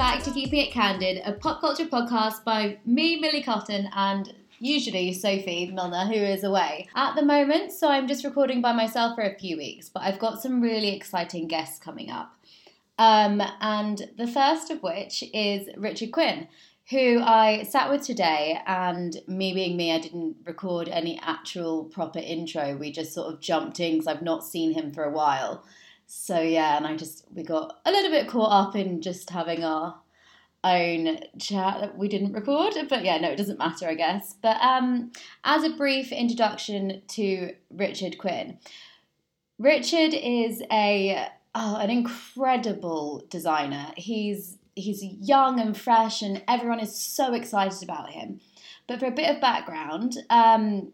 back to Keeping It Candid, a pop culture podcast by me, Millie Cotton, and usually Sophie Milner, who is away at the moment. So I'm just recording by myself for a few weeks, but I've got some really exciting guests coming up. Um, and the first of which is Richard Quinn, who I sat with today. And me being me, I didn't record any actual proper intro. We just sort of jumped in because I've not seen him for a while. So yeah, and I just we got a little bit caught up in just having our own chat that we didn't record. But yeah, no, it doesn't matter, I guess. But um, as a brief introduction to Richard Quinn, Richard is a oh, an incredible designer. He's he's young and fresh, and everyone is so excited about him. But for a bit of background, um,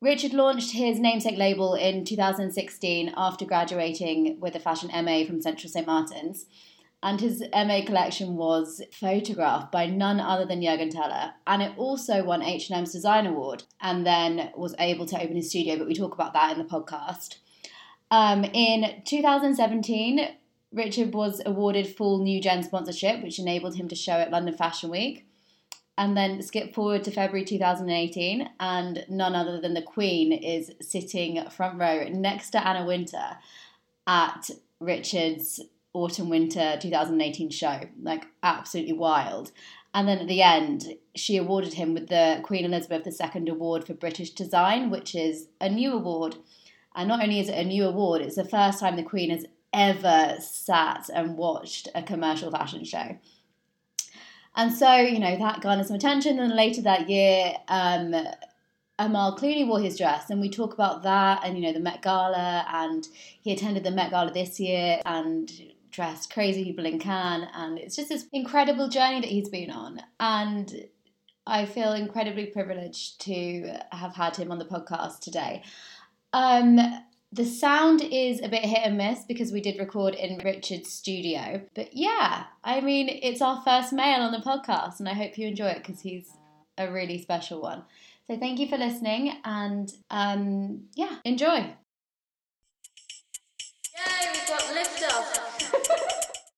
Richard launched his namesake label in 2016 after graduating with a fashion MA from Central St. Martin's. And his MA collection was photographed by none other than Jurgen Teller. And it also won H&M's Design Award and then was able to open his studio, but we talk about that in the podcast. Um, in 2017, Richard was awarded full New Gen sponsorship, which enabled him to show at London Fashion Week and then skip forward to February 2018, and none other than the Queen is sitting front row next to Anna Wintour at Richard's Autumn Winter 2018 show. Like, absolutely wild. And then at the end, she awarded him with the Queen Elizabeth II Award for British Design, which is a new award. And not only is it a new award, it's the first time the Queen has ever sat and watched a commercial fashion show. And so, you know, that garnered some attention. And later that year, um, Amal Clooney wore his dress, and we talk about that and, you know, the Met Gala. And he attended the Met Gala this year and dressed crazy people in Cannes. And it's just this incredible journey that he's been on. And I feel incredibly privileged to have had him on the podcast today. Um, the sound is a bit hit and miss because we did record in Richard's studio. But yeah, I mean, it's our first male on the podcast, and I hope you enjoy it because he's a really special one. So thank you for listening, and um, yeah, enjoy. Yay, we've got liftoff.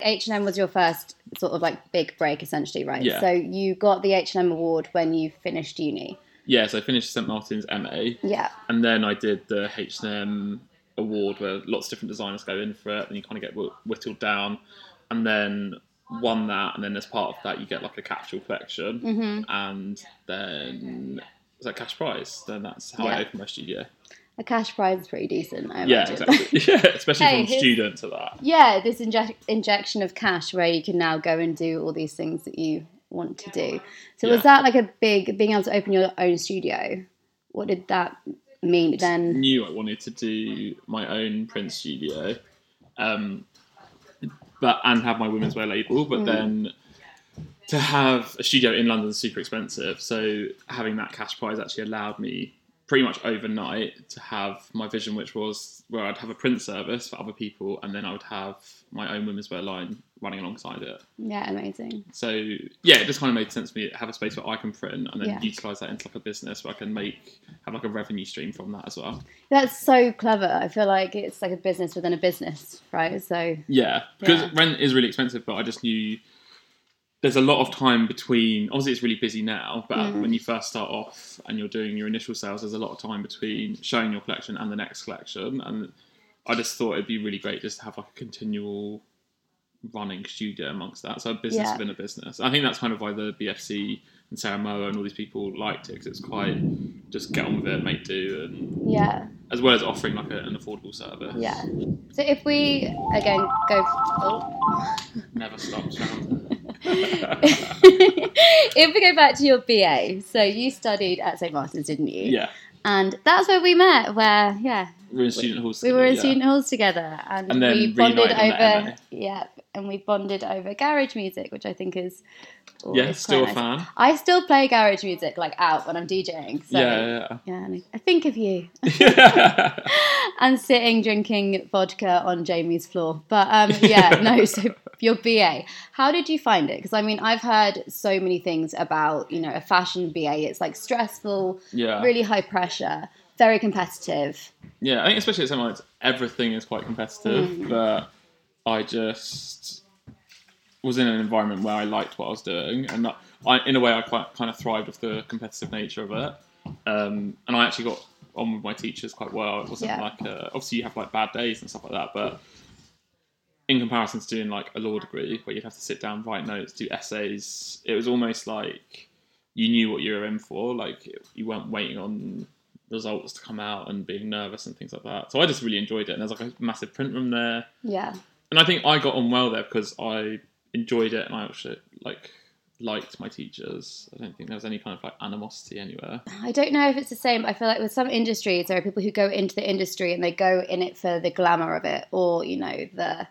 H&M was your first sort of like big break essentially, right? Yeah. So you got the H&M award when you finished uni. Yeah, so I finished St Martin's MA, Yeah. and then I did the H&M award where lots of different designers go in for it, and you kind of get whittled down, and then won that, and then as part of that you get like a capsule collection, Mm-hmm. and then is that cash prize? Then that's how Yeah. I opened my studio. A cash prize is pretty decent, I Yeah, exactly. yeah, especially Hey, from here's- student to that. Yeah, this injec- injection of cash where you can now go and do all these things that you want to do. So was that like a big being able to open your own studio? What did that mean then? knew I wanted to do my own print studio, um, but and have my women's wear label. But then to have a studio in London is super expensive, so having that cash prize actually allowed me pretty much overnight to have my vision, which was where I'd have a print service for other people, and then I would have my own women's wear line running alongside it. Yeah, amazing. So yeah, it just kind of made sense to me to have a space where I can print and then Yeah. utilize that into like a business where I can make have like a revenue stream from that as well. That's so clever. I feel like it's like a business within a business, right? So Yeah, because Yeah. rent is really expensive, but I just knew there's a lot of time between. Obviously, it's really busy now, but Mm. when you first start off and you're doing your initial sales, there's a lot of time between showing your collection and the next collection. And I just thought it'd be really great just to have like a continual running studio amongst that. So a business Yeah. within a business. I think that's kind of why the BFC and Sarah Mower and all these people liked it because it's quite just get on with it, make do, and yeah, as well as offering like a, an affordable service. yeah. So if we again go, oh. Never round. if we go back to your BA, so you studied at St Martin's, didn't you? yeah. And that's where we met. Where yeah, We were in student halls. we together, were in yeah. student halls together, and, And then we bonded reunited in the over. Yeah, and we bonded over garage music, which I think is Yeah, still a nice. fan. I still play garage music like out when I'm DJing. So, yeah, yeah, and I- I think of you. and sitting drinking vodka on Jamie's floor. But um, yeah, no. So your BA, how did you find it? Because I mean, I've heard so many things about you know a fashion BA. It's like stressful, yeah. really high pressure, very competitive. Yeah, I think especially at something like everything is quite competitive, Mm. but I just was in an environment where I liked what I was doing, and I, in a way, I quite kind of thrived with the competitive nature of it. Um, and I actually got on with my teachers quite well. It wasn't Yeah. like uh obviously you have like bad days and stuff like that, but in comparison to doing like a law degree where you'd have to sit down, write notes, do essays, it was almost like you knew what you were in for. Like you weren't waiting on results to come out and being nervous and things like that. So I just really enjoyed it. And there's like a massive print room there, Yeah. and I think I got on well there because I enjoyed it and I actually like liked my teachers. I don't think there was any kind of like animosity anywhere. I don't know if it's the same. I feel like with some industries, there are people who go into the industry and they go in it for the glamour of it, or you know the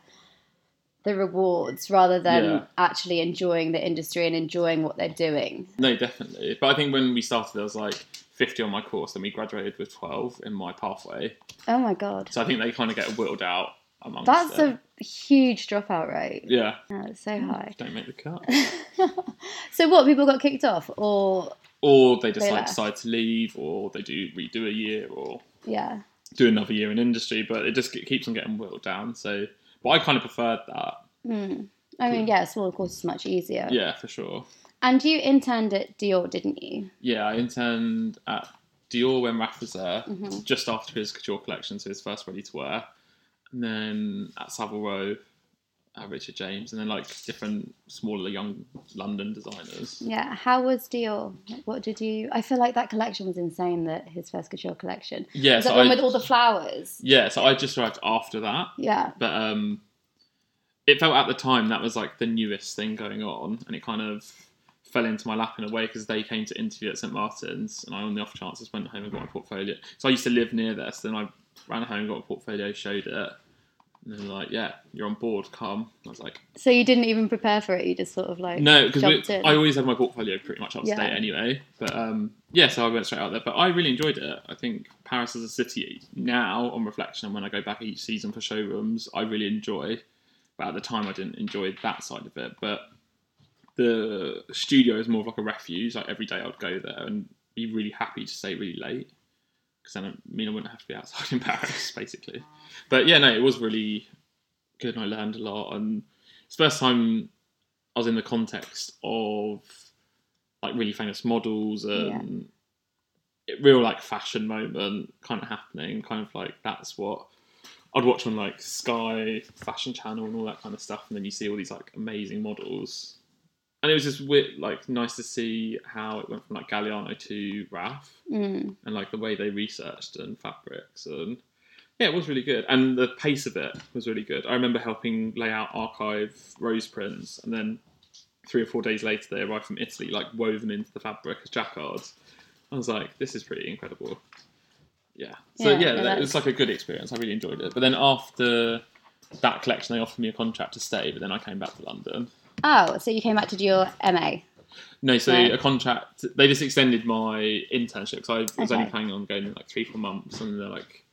the rewards, rather than Yeah. actually enjoying the industry and enjoying what they're doing. No, definitely. But I think when we started, there was like 50 on my course, and we graduated with 12 in my pathway. Oh my god, So I think they kind of get whittled out amongst that's it. a huge dropout rate. yeah. Oh, it's so mm, high. Don't make the cut. so what? People got kicked off, or or they just They like left. decide to leave, or they do redo a year, or yeah, do another year in industry. But it just keeps on getting whittled down. So, but I kind of preferred that. Hmm. I mean, yeah, a smaller course is much easier. Yeah, for sure. And you interned at Dior, didn't you? Yeah, I interned at Dior when Raf was there, Mhm. just after his couture collection, so his first ready to wear. And then at Savile Row, at Richard James, and then like different smaller young London designers. Yeah. How was Dior? What did you? I feel like that collection was insane. That his first couture collection. Yeah, Was so that one I, with all the flowers? yeah, so I just arrived after that, Yeah. but um, it felt at the time that was like the newest thing going on, and it kind of fell into my lap in a way because they came to interview at St Martin's, and I on the off chances went home and got my portfolio. So I used to live near there, so then I ran home, got a portfolio, showed it, and then like, yeah, you're on board, come. I was like, So you didn't even prepare for it. You just sort of like no, because jumped in. I always had my portfolio pretty much up to Yeah. date anyway. But um, yeah, so I went straight out there. But I really enjoyed it. I think Paris as a city now, on reflection, when I go back each season for showrooms, I really enjoy. But at the time, I didn't enjoy that side of it. But the studio is more of like a refuge. Like every day, I'd go there and be really happy to stay really late because then I mean I wouldn't have to be outside in Paris, basically. But yeah, no, it was really good, and I learned a lot. And it's the first time I was in the context of like really famous models and it, real like fashion moment kind of happening. Kind of like that's what I'd watch on like Sky Fashion Channel and all that kind of stuff, and then you see all these like amazing models. And it was just weird, like nice to see how it went from like Galliano to Raf Mm. and like the way they researched and fabrics and yeah, it was really good. And the pace of it was really good. I remember helping lay out archive rose prints and then three or four days later they arrived from Italy, like woven into the fabric as jacquards. I was like, this is pretty incredible. Yeah. So Yeah, yeah, that, it was like a good experience. I really enjoyed it. But then after that collection, they offered me a contract to stay, but then I came back to London. Oh, so you came back to do your MA. No, so a contract. They just extended my internship. So I was only planning on going in like three, four months, and they're like,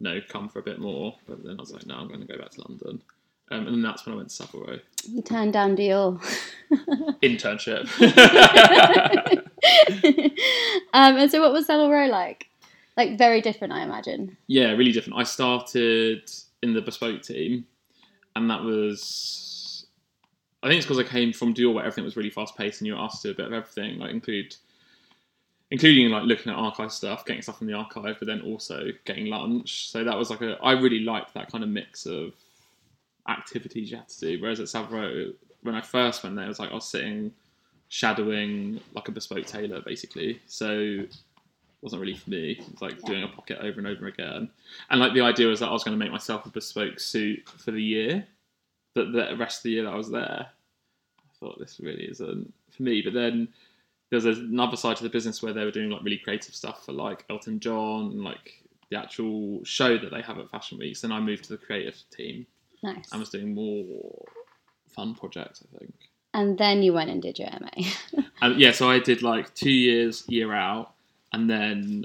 "No, come for a bit more." But then I was like, "No, I'm going to go back to London." Um, and then that's when I went to Savile Row You turned down Dior. internship. um, and so what was Savile Row like? Like very different, I imagine. yeah, really different. I started in the bespoke team, and that was. I think it's because I came from Dior, where everything was really fast paced, and you were asked to do a bit of everything, like include, including like looking at archive stuff, getting stuff from the archive, but then also getting lunch. So that was like a. I really liked that kind of mix of activities you had to do. Whereas at Savile Row, when I first went there, it was like I was sitting shadowing like a bespoke tailor, basically. So wasn't really for me. It was like Yeah. doing a pocket over and over again. And like the idea was that I was going to make myself a bespoke suit for the year, but the rest of the year that I was there, I thought this really isn't for me. But then there's another side to the business where they were doing like really creative stuff for like Elton John and like the actual show that they have at Fashion Weeks. Then I moved to the creative team Nice. and was doing more fun projects, I think. And then you went and did your MA. And yeah, so I did like two years year out, and then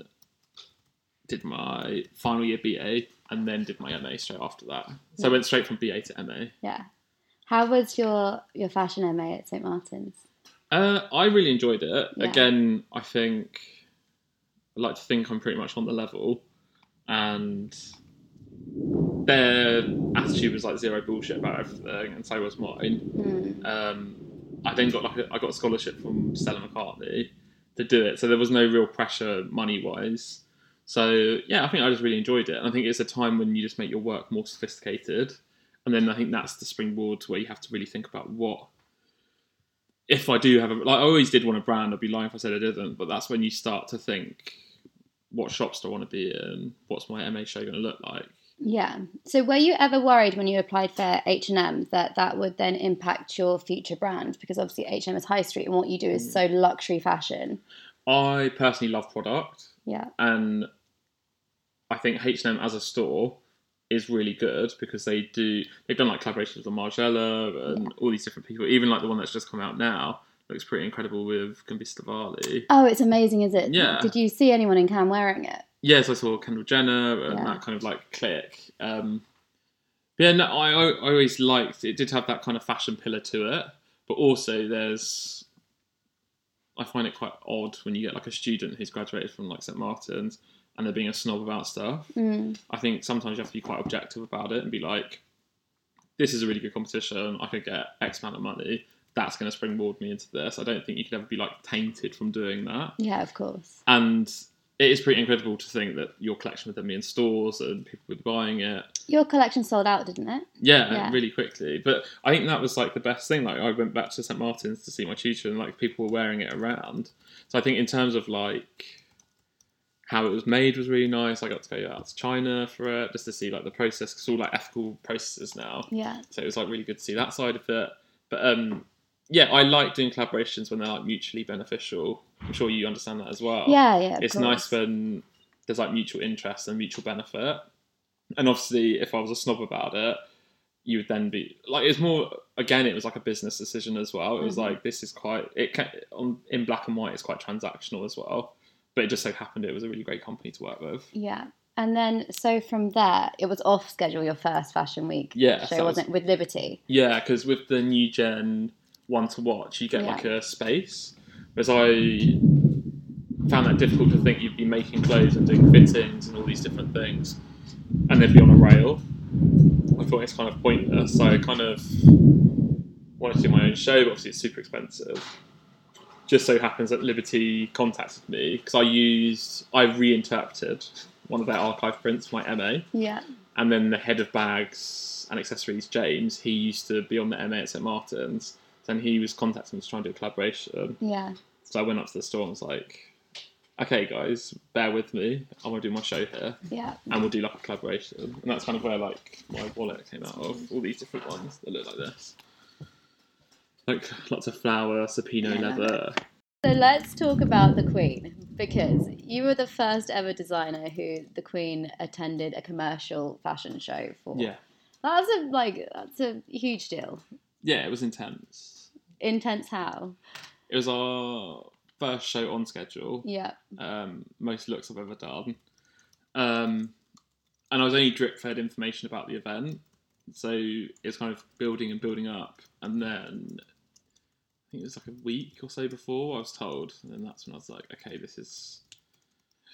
did my final year BA, and then did my MA straight after that. So I went straight from BA to MA. yeah. How was your your fashion MA at St Martin's? Uh, I really enjoyed it. Yeah. Again, I think I like to think I'm pretty much on the level, and their attitude was like zero bullshit about everything, and so was mine. Mm. Um, I then got like a, I got a scholarship from Stella McCartney to do it, so there was no real pressure money wise. So yeah, I think I just really enjoyed it, and I think it's a time when you just make your work more sophisticated, and then I think that's the springboard to where you have to really think about what. If I do have a like, I always did want a brand. I'd be lying if I said I didn't, but that's when you start to think, what shops do I want to be in? What's my MA show going to look like? Yeah. So were you ever worried when you applied for H&M that that would then impact your future brand because obviously H&M is high street and what you do is mm. so luxury fashion. I personally love product. Yeah. and I think H and M as a store is really good because they do they've done like collaborations with Margiela and all these different people. Even like the one that's just come out now looks pretty incredible with Giambattista Valli. Oh, it's amazing, is it? Yeah. Did you see anyone in Cannes wearing it? Yes, I saw Kendall Jenner and Yeah. that kind of like click. Um, yeah, no, I, I I always liked it. Did have that kind of fashion pillar to it, but also there's. I find it quite odd when you get like a student who's graduated from like St Martin's and they're being a snob about stuff. Mm. I think sometimes you have to be quite objective about it and be like, this is a really good competition. I could get X amount of money. That's going to springboard me into this. I don't think you could ever be like tainted from doing that. Yeah, of course. And it is pretty incredible to think that your collection would then be in stores and people would be buying it. Your collection sold out, didn't it? Yeah, Yeah. really quickly. But I think that was like the best thing. Like I went back to St Martin's to see my tutor and like people were wearing it around. So I think in terms of like how it was made was really nice. I got to go out to China for it just to see like the process. it's all like ethical processes now. Yeah. So it was like really good to see that side of it. But um, yeah, I like doing collaborations when they're like mutually beneficial. I'm sure you understand that as well Yeah, yeah. It's course. nice when there's like mutual interest and mutual benefit. And obviously, if I was a snob about it, you would then be like, it's more again, it was like a business decision as well. It was Mhm. like this is quite it can, on in black and white. It's quite transactional as well. But it just so happened it was a really great company to work with. Yeah. And then, so from there, it was off schedule your first fashion week Yeah, show, that was- wasn't it? With Liberty. Yeah, because with the new gen one to watch, you get Yeah. like a space. Whereas I found that difficult to think you'd be making clothes and doing fittings and all these different things, and they'd be on a rail. I thought it's kind of pointless. So I kind of wanted to do my own show, but obviously it's super expensive. Just so happens that Liberty contacted me because I used, I reinterpreted one of their archive prints for my MA Yeah. and then the head of bags and accessories, James, he used to be on the MA at St Martin's. Then he was contacting me to try and do a collaboration. Yeah. So I went up to the store and was like, "Okay, guys, bear with me. I'm gonna do my show here, Yeah. and we'll do like a collaboration." And that's kind of where like my wallet came out of. All these different ones that look like this, like lots of flower, saffiano Yeah. leather. So let's talk about the Queen because you were the first ever designer who the Queen attended a commercial fashion show for. Yeah, That's a like that's a huge deal. yeah, it was intense. Intense how? It was our first show on schedule. Yeah. um, most looks I've ever done. Um, and I was only drip fed information about the event, so it's kind of building and building up. And then I think it was like a week or so before I was told, and then that's when I was like, okay, this is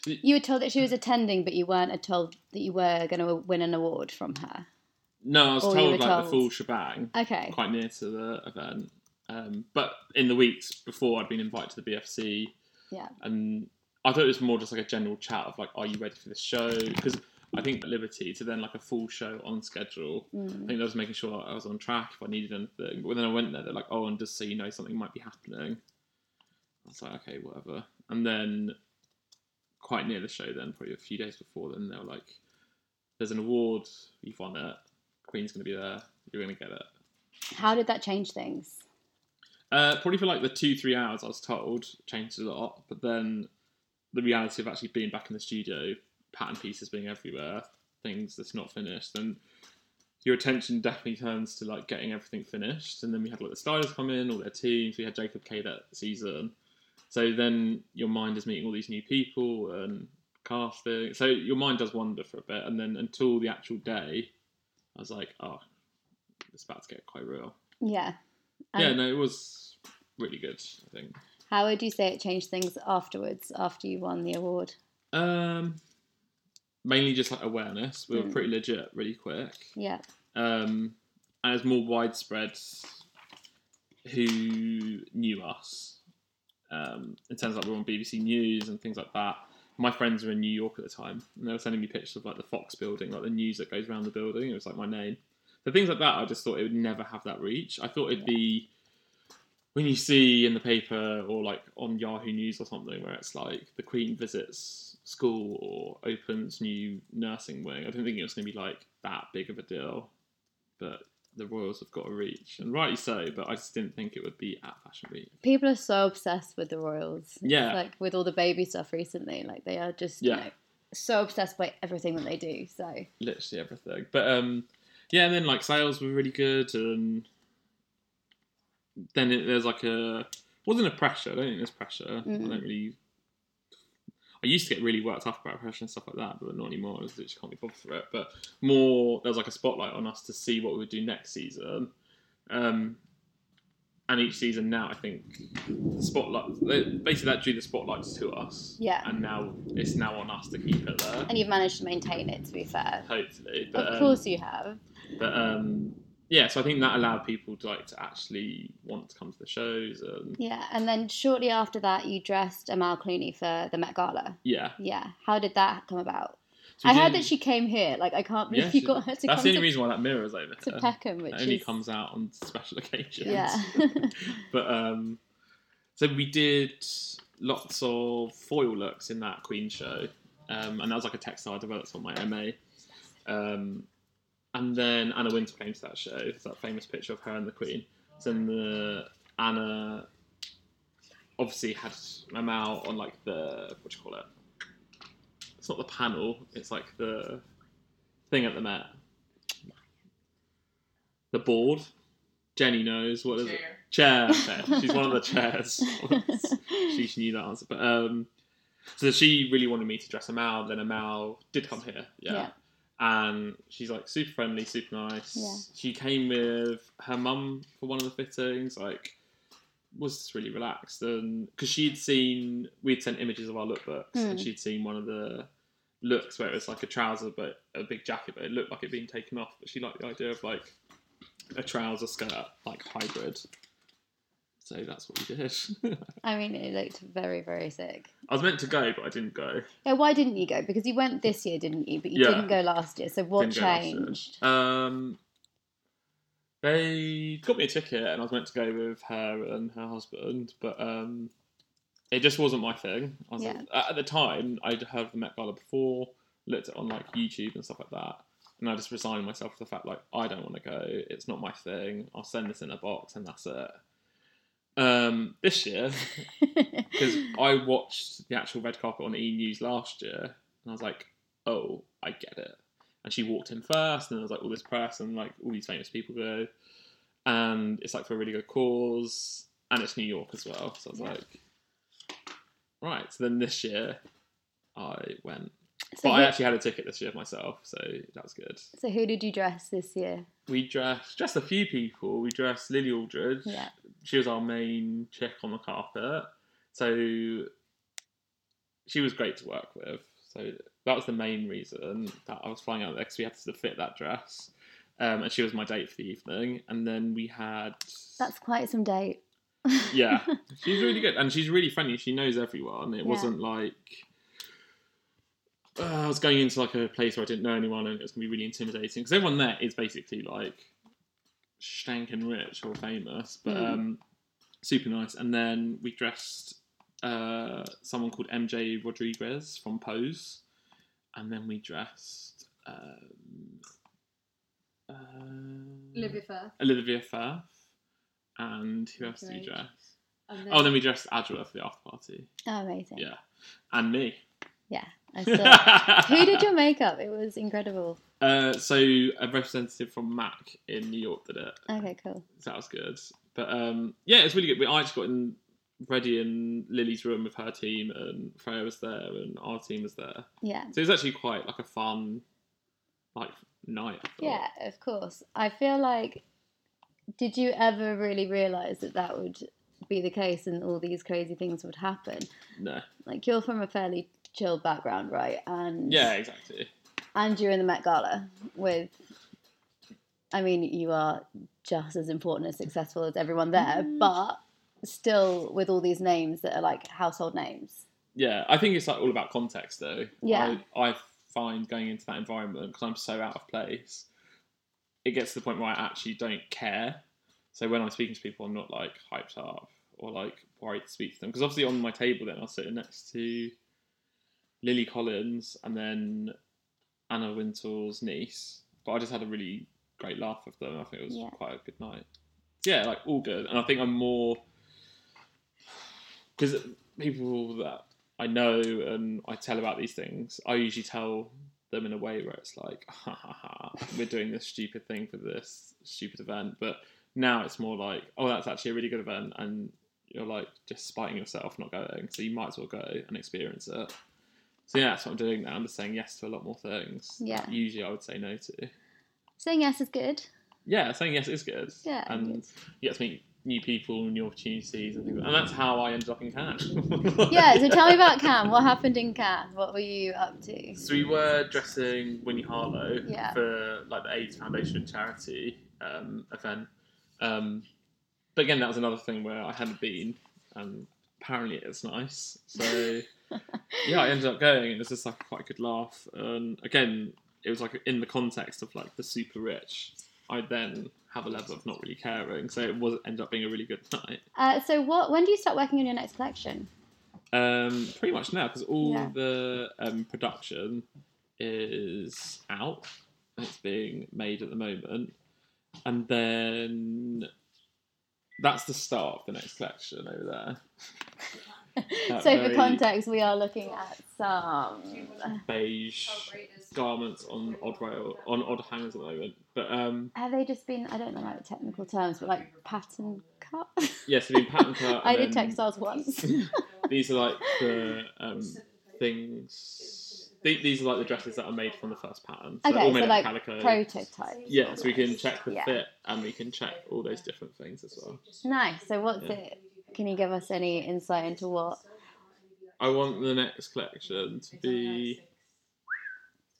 You were told that she was attending, but you weren't told that you were going to win an award from her. no, I was Or told like told. the full shebang, Okay. quite near to the event. Um, but in the weeks before, I'd been invited to the BFC, Yeah. and I thought it was more just like a general chat of like, are you ready for this show? Because I think at Liberty to then like a full show on schedule. I Mm. think that was making sure I was on track if I needed anything. But then I went there, they're like, oh, and just so you know, something might be happening. I was like, okay, whatever. And then quite near the show, then probably a few days before, then they were like, there's an award, you've won it. Queen's going to be there. You're going to get it. How did that change things? Uh, probably for like the two, three hours I was told changed a lot, but then the reality of actually being back in the studio, pattern pieces being everywhere, things that's not finished, then your attention definitely turns to like getting everything finished. And then we had like the stylists come in, all their teams. We had Jacob K that season, so then your mind is meeting all these new people and casting. So your mind does wander for a bit, and then until the actual day, I was like, oh, it's about to get quite real Yeah. yeah, no, it was really good. I think. How would you say it changed things afterwards, after you won the award? Um, mainly just like awareness. We were Mm. pretty legit, really quick. Yeah. um, and it's more widespread who knew us um, in terms of like we were on BBC News and things like that. My friends were in New York at the time, and they were sending me pictures of like the Fox building, like the news that goes around the building. It was like my name. So things like that, I just thought it would never have that reach. I thought it'd be when you see in the paper or like on Yahoo News or something where it's like the Queen visits school or opens new nursing wing. I didn't think it was going to be like that big of a deal, but the Royals have got a reach, and rightly so. But I just didn't think it would be at Fashion Week. People are so obsessed with the royals. Yeah. Like with all the baby stuff recently. Like they are just, Yeah. you know, so obsessed by everything that they do. So literally everything. But um, yeah, and then like sales were really good, and then it, there's like a wasn't a pressure. I don't think there's pressure. I Mm. don't really. I used to get really worked up about pressure and stuff like that, but not anymore. I just can't be bothered for it. But more, there was like a spotlight on us to see what we would do next season. Um, and each season now, I think the spotlight basically that drew the spotlights to us. Yeah. And now it's now on us to keep it there. and you've managed to maintain it to be fair. Hopefully, but of um, course you have. but um, yeah, so I think that allowed people to like to actually want to come to the shows and Yeah. And then shortly after that you dressed Amal Clooney for the Met Gala. yeah. Yeah. How did that come about? So I heard that she came here. Like I can't believe yeah, you she- got her to That's the only to, reason why that mirror is over to there. Peckham, which only is comes out on special occasions. yeah. but um, so we did lots of foil looks in that Queen show, um, and that was like a textile I developed on my MA. Um, and then Anna Wintour came to that show. It's that famous picture of her and the Queen. So then the Anna obviously had Amal on like the what do you call it? It's not the panel. It's like the thing at the Met. The board. Jenny knows what is it? Chair. okay. She's one of the chairs. she, she knew that answer. But um, so she really wanted me to dress Amal. Then Amal did come here. Yeah. Yeah. And she's like super friendly, super nice. Yeah. She came with her mum for one of the fittings. Like, was just really relaxed, and because she'd seen, we'd sent images of our lookbooks, and Hmm. she'd seen one of the looks where it was like a trouser but a big jacket, but it looked like it being taken off. But she liked the idea of like a trouser skirt, like hybrid. So that's what we did. I mean, it looked very, very sick. I was meant to go, but I didn't go. Yeah, why didn't you go? Because you went this year, didn't you? But you Yeah. didn't go last year. So what Didn't go last year. changed? Um, they got me a ticket, and I was meant to go with her and her husband, but um, it just wasn't my thing. I was Yeah. at the time, I'd heard of the Met Gala before, looked at it on like YouTube and stuff like that, and I just resigned myself to the fact like I don't want to go. It's not my thing. I'll send this in a box, and that's it. Um, this year, because I watched the actual red carpet on E News last year, and I was like, "Oh, I get it." And she walked in first, and there was like all this press and like all these famous people go, and it's like for a really good cause, and it's New York as well. So I was Yeah. like, right. So then this year, I went, so, but who, I actually had a ticket this year myself, so that was good. so who did you dress this year? We dressed just a few people. We dressed Lily Aldridge. Yeah. She was our main chick on the carpet. So she was great to work with. So that was the main reason that I was flying out there because we had to fit that dress. Um, and she was my date for the evening. And then we had. That's quite some date. Yeah, she's really good. And she's really friendly. She knows everyone. It Yeah. wasn't like. Uh, I was going into like a place where I didn't know anyone and it was going to be really intimidating because everyone there is basically like stankin' rich or famous, but Mm. um, super nice. And then we dressed uh, someone called MJ Rodriguez from Pose, and then we dressed um, uh, Firth. Olivia Firth, and who else did we dress? And Oh, then we dressed Adwoa for the after party. Oh, amazing. Yeah, and me. Yeah. I saw. who did your makeup? It was incredible. Uh, so a representative from Mac in New York did it. Okay, cool. So that was good. But um, yeah, it's really good. We I actually got in ready in Lily's room with her team, and Freya was there, and our team was there. Yeah. So it was actually quite like a fun, like night. Yeah, of course. I feel like, did you ever really realise that that would be the case and all these crazy things would happen? No. Like, you're from a fairly chill background, right? And Yeah, exactly. and you're in the Met Gala with. I mean, you are just as important and successful as everyone there, Mm. but still with all these names that are like household names. Yeah, I think it's like all about context though. Yeah. I, I find going into that environment because I'm so out of place, it gets to the point where I actually don't care. So when I'm speaking to people, I'm not like hyped up or like worried to speak to them because obviously on my table then I'll sit next to Lily Collins and then Anna Wintour's niece. But I just had a really great laugh with them. I think it was Yeah. quite a good night. Yeah, like all good. And I think I'm more because people that I know and I tell about these things, I usually tell them in a way where it's like, ha ha ha, we're doing this stupid thing for this stupid event. But now it's more like, oh, that's actually a really good event, and you're like just spiting yourself not going, so you might as well go and experience it. So yeah, that's what I'm doing now. I'm just saying yes to a lot more things. Yeah. that Usually I would say no to. Saying yes is good. Yeah, saying yes is good. Yeah, and good. you get to meet new people, and new opportunities, and things. And that's how I ended up in Cannes. Yeah, so tell me about Cannes. What happened in Cannes? What were you up to? So we were dressing Winnie Harlow Yeah. for like the AIDS Foundation charity um, event. Um, but again, that was another thing where I hadn't been, and apparently it's nice. So yeah, I ended up going, and it was just like quite a good laugh. And again, it was like in the context of like the super rich. I then have a level of not really caring, so it was ended up being a really good night. Uh, so what? When do you start working on your next collection? Um, pretty much now because all Yeah. the um, production is out it's being made at the moment, and then that's the start of the next collection over there. So for context, we are looking at some. Beige garments on odd rail on odd hangers at the moment, but um, Have they just been? I don't know like technical terms, but like pattern cut. yes, they've been pattern cut. I did textiles once. These are like the um, things. The- These are like the dresses that are made from the first pattern. So they're all okay, made so of like calico. prototype. Yeah, so we can check the Yeah. fit and we can check all those different things as well. Nice. So what's Yeah. it? Can you give us any insight into what? I want the next collection to be.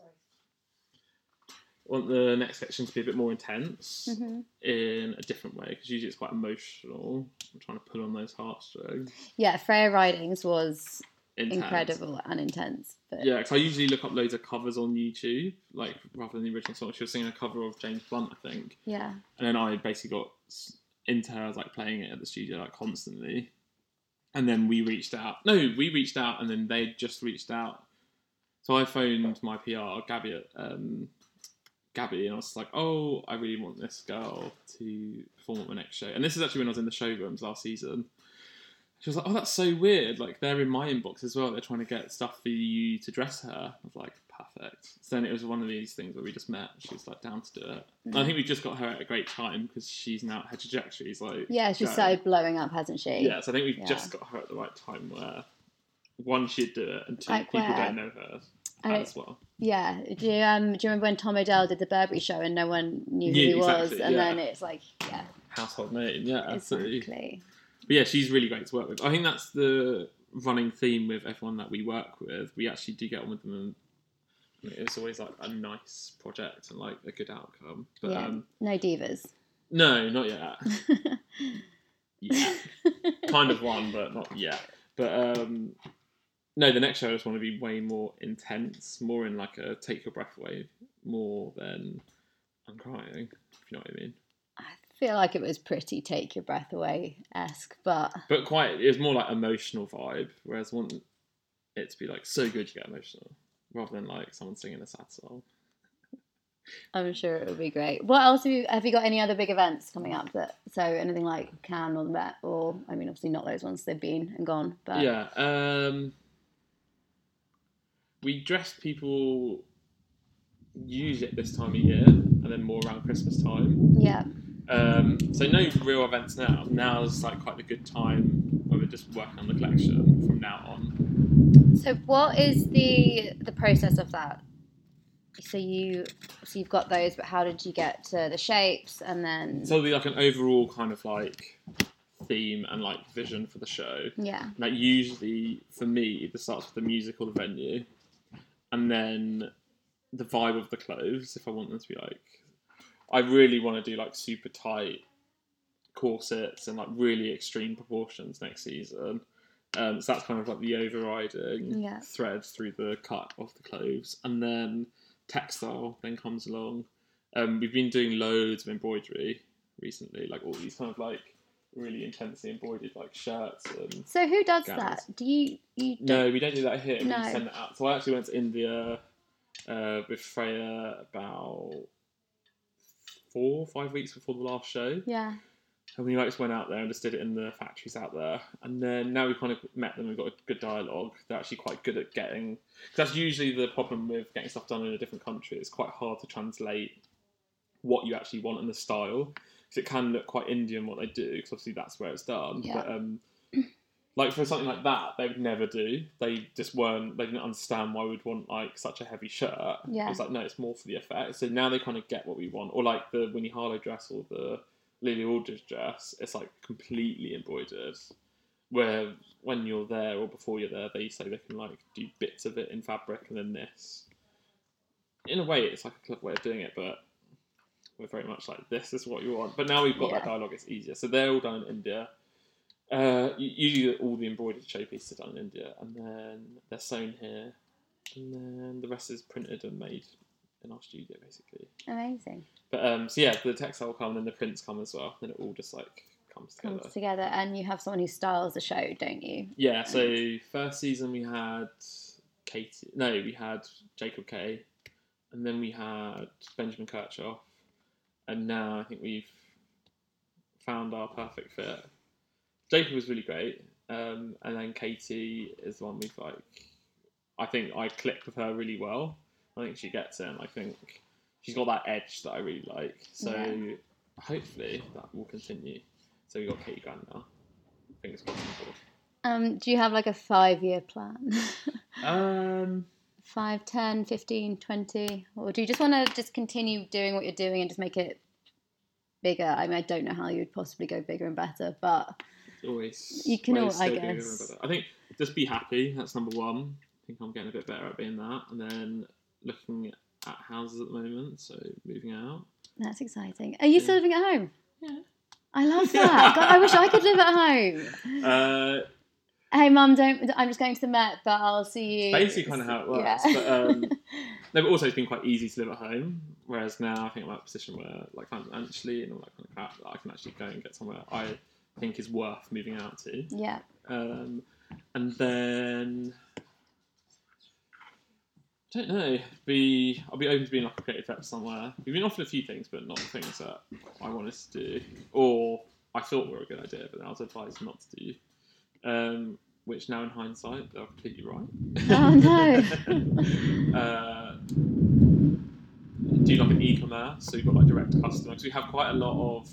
I want the next collection to be a bit more intense Mhm. in a different way because usually it's quite emotional. I'm trying to pull on those heartstrings. Yeah, Freya Ridings was Intense. incredible and intense. But Yeah, because I usually look up loads of covers on YouTube, like rather than the original song. She was singing a cover of James Blunt, I think. yeah. and then I basically got into her. I was like playing it at the studio like constantly, and then we reached out. No, we reached out, and then they just reached out. So I phoned my PR, Gabby, um, Gabby, and I was like, "Oh, I really want this girl to perform at my next show." And this is actually when I was in the showrooms last season. She was like, "Oh, that's so weird. Like they're in my inbox as well. They're trying to get stuff for you to dress her." I was like, "Perfect." So then it was one of these things where we just met. She was like down to do it. And I think we just got her at a great time because she's now her trajectory is like Yeah, she's going. started blowing up, hasn't she? Yeah, so I think we've Yeah. just got her at the right time where one she'd do it and two Like people where? don't know her I don't- as well. Yeah. Do you um do you remember when Tom Odell did the Burberry show and no one knew who Yeah, he was, exactly, and yeah. then it's like yeah, Household name, yeah, absolutely. exactly. But yeah, she's really great to work with. I think that's the running theme with everyone that we work with. We actually do get on with them, and it's always like a nice project and like a good outcome. But yeah. um, no divas. no, not yet. yeah, kind of one, but not yet. But um, no, the next show I just want to be way more intense, more in like a take your breath away, more than I'm crying. If you know what I mean. I feel like it was pretty take your breath away esque, but But quite, it was more like emotional vibe. Whereas want it to be like so good you get emotional, rather than like someone singing a sad song. I'm sure it would be great. What else have you have you got any other big events coming up that so anything like Cannes or the Met or I mean obviously not those ones they've been and gone but Yeah. Um, we dress people use it this time of year, and then more around Christmas time. yeah Um, so no real events now. Now is like quite a good time where we're just working on the collection from now on. So what is the the process of that? So you so you've got those, but how did you get to the shapes and then So it'll be like an overall kind of like theme and like vision for the show. yeah That usually for me, it starts with the music or the venue, and then the vibe of the clothes. If I want them to be like, I really want to do like super tight corsets and like really extreme proportions next season. Um, so that's kind of like the overriding Yeah. thread through the cut of the clothes, and then textile then comes along. Um, we've been doing loads of embroidery recently, like all these kind of like really intensely embroidered like shirts and So who does Gowns. that? Do you you don't- no, we don't do that here. No. We send it out. So I actually went to India uh, with Freya about four, or five weeks before the last show, Yeah. and we like just went out there and just did it in the factories out there. And then now we've kind of met them. We've got a good dialogue. They're actually quite good at getting. Cause that's usually the problem with getting stuff done in a different country. It's quite hard to translate what you actually want and the style because it can look quite Indian what they do because obviously that's where it's done. Yeah. But um, like for something like that, they would never do. They just weren't. They didn't understand why we'd want like such a heavy shirt. Yeah. It was like no, it's more for the effect. So now they kind of get what we want, or like the Winnie Harlow dress or the Lily Aldridge dress. It's like completely embroidered. Where when you're there or before you're there, they say they can like do bits of it in fabric and then this. In a way, it's like a clever way of doing it, but we're very much like this is what you want. But now we've got that dialogue; it's easier. So they're all done in India. Uh, usually all the embroidered showpieces are done in India, and then they're sewn here, and then the rest is printed and made in our studio, basically. Amazing. But um, so yeah, the textile come and then the prints come as well. and it all just like comes together. Comes together, and you have someone who styles the show, don't you? Yeah. So first season we had Katie. No, we had Jacob K, and then we had Benjamin Kirchhoff, and now I think we've found our perfect fit. Jacob was really great, um, and then Katie is the one we've like. I think I clicked with her really well. I think she gets it. And I think she's got that edge that I really like. So Yeah. hopefully that will continue. So we got Katie Grand now. Fingers crossed. on board. Um, do you have like a five year plan? Um, 5, 10, 15, 20? Or do you just want to just continue doing what you're doing and just make it bigger? I mean, I don't know how you'd possibly go bigger and better, but always. You can ways al- I to do it guess. I think just be happy. That's number one. I think I'm getting a bit better at being that, and then looking at houses at the moment. So moving out. that's exciting. Are you still living at home? Yeah. I love that. God, I wish I could live at home. Uh, Hey, mum, don't. I'm just going to the Met, but I'll see you. basically, kind of how it works. Yeah. But um, no, but also it's been quite easy to live at home. Whereas now I think I'm at a position where, like financially and all that kind of crap, I can actually go and get somewhere I think is worth moving out to. yeah. Um, and then I don't know. Be I'll be open to being like a creative director somewhere. We've been offered a few things, but not things that I want us to do, or I thought were a good idea, but then I was advised not to do. Um, which now in hindsight, they're completely right. Oh, no. uh, do like an e-commerce, so you've got like direct customer because we have quite a lot of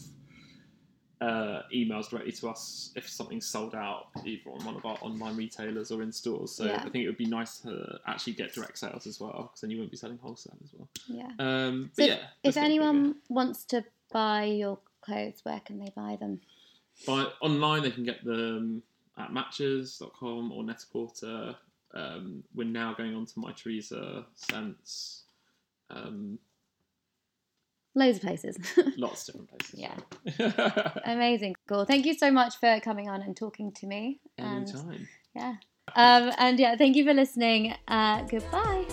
uh, emails directly to us if something's sold out either on one of our online retailers or in stores. So Yeah. I think it would be nice to actually get direct sales as well because then you wouldn't be selling wholesale as well. Yeah. Um, So but yeah, If just get anyone wants to buy your clothes, where can they buy them? By, online, they can get them at matches.com or Net-a-Porter. Um, we're now going on to My Teresa, SSENSE, um, Loads of places. lots of different places. Yeah. Amazing. Cool. Thank you so much for coming on and talking to me. And Anytime. yeah. Um, and yeah, thank you for listening. Uh, goodbye.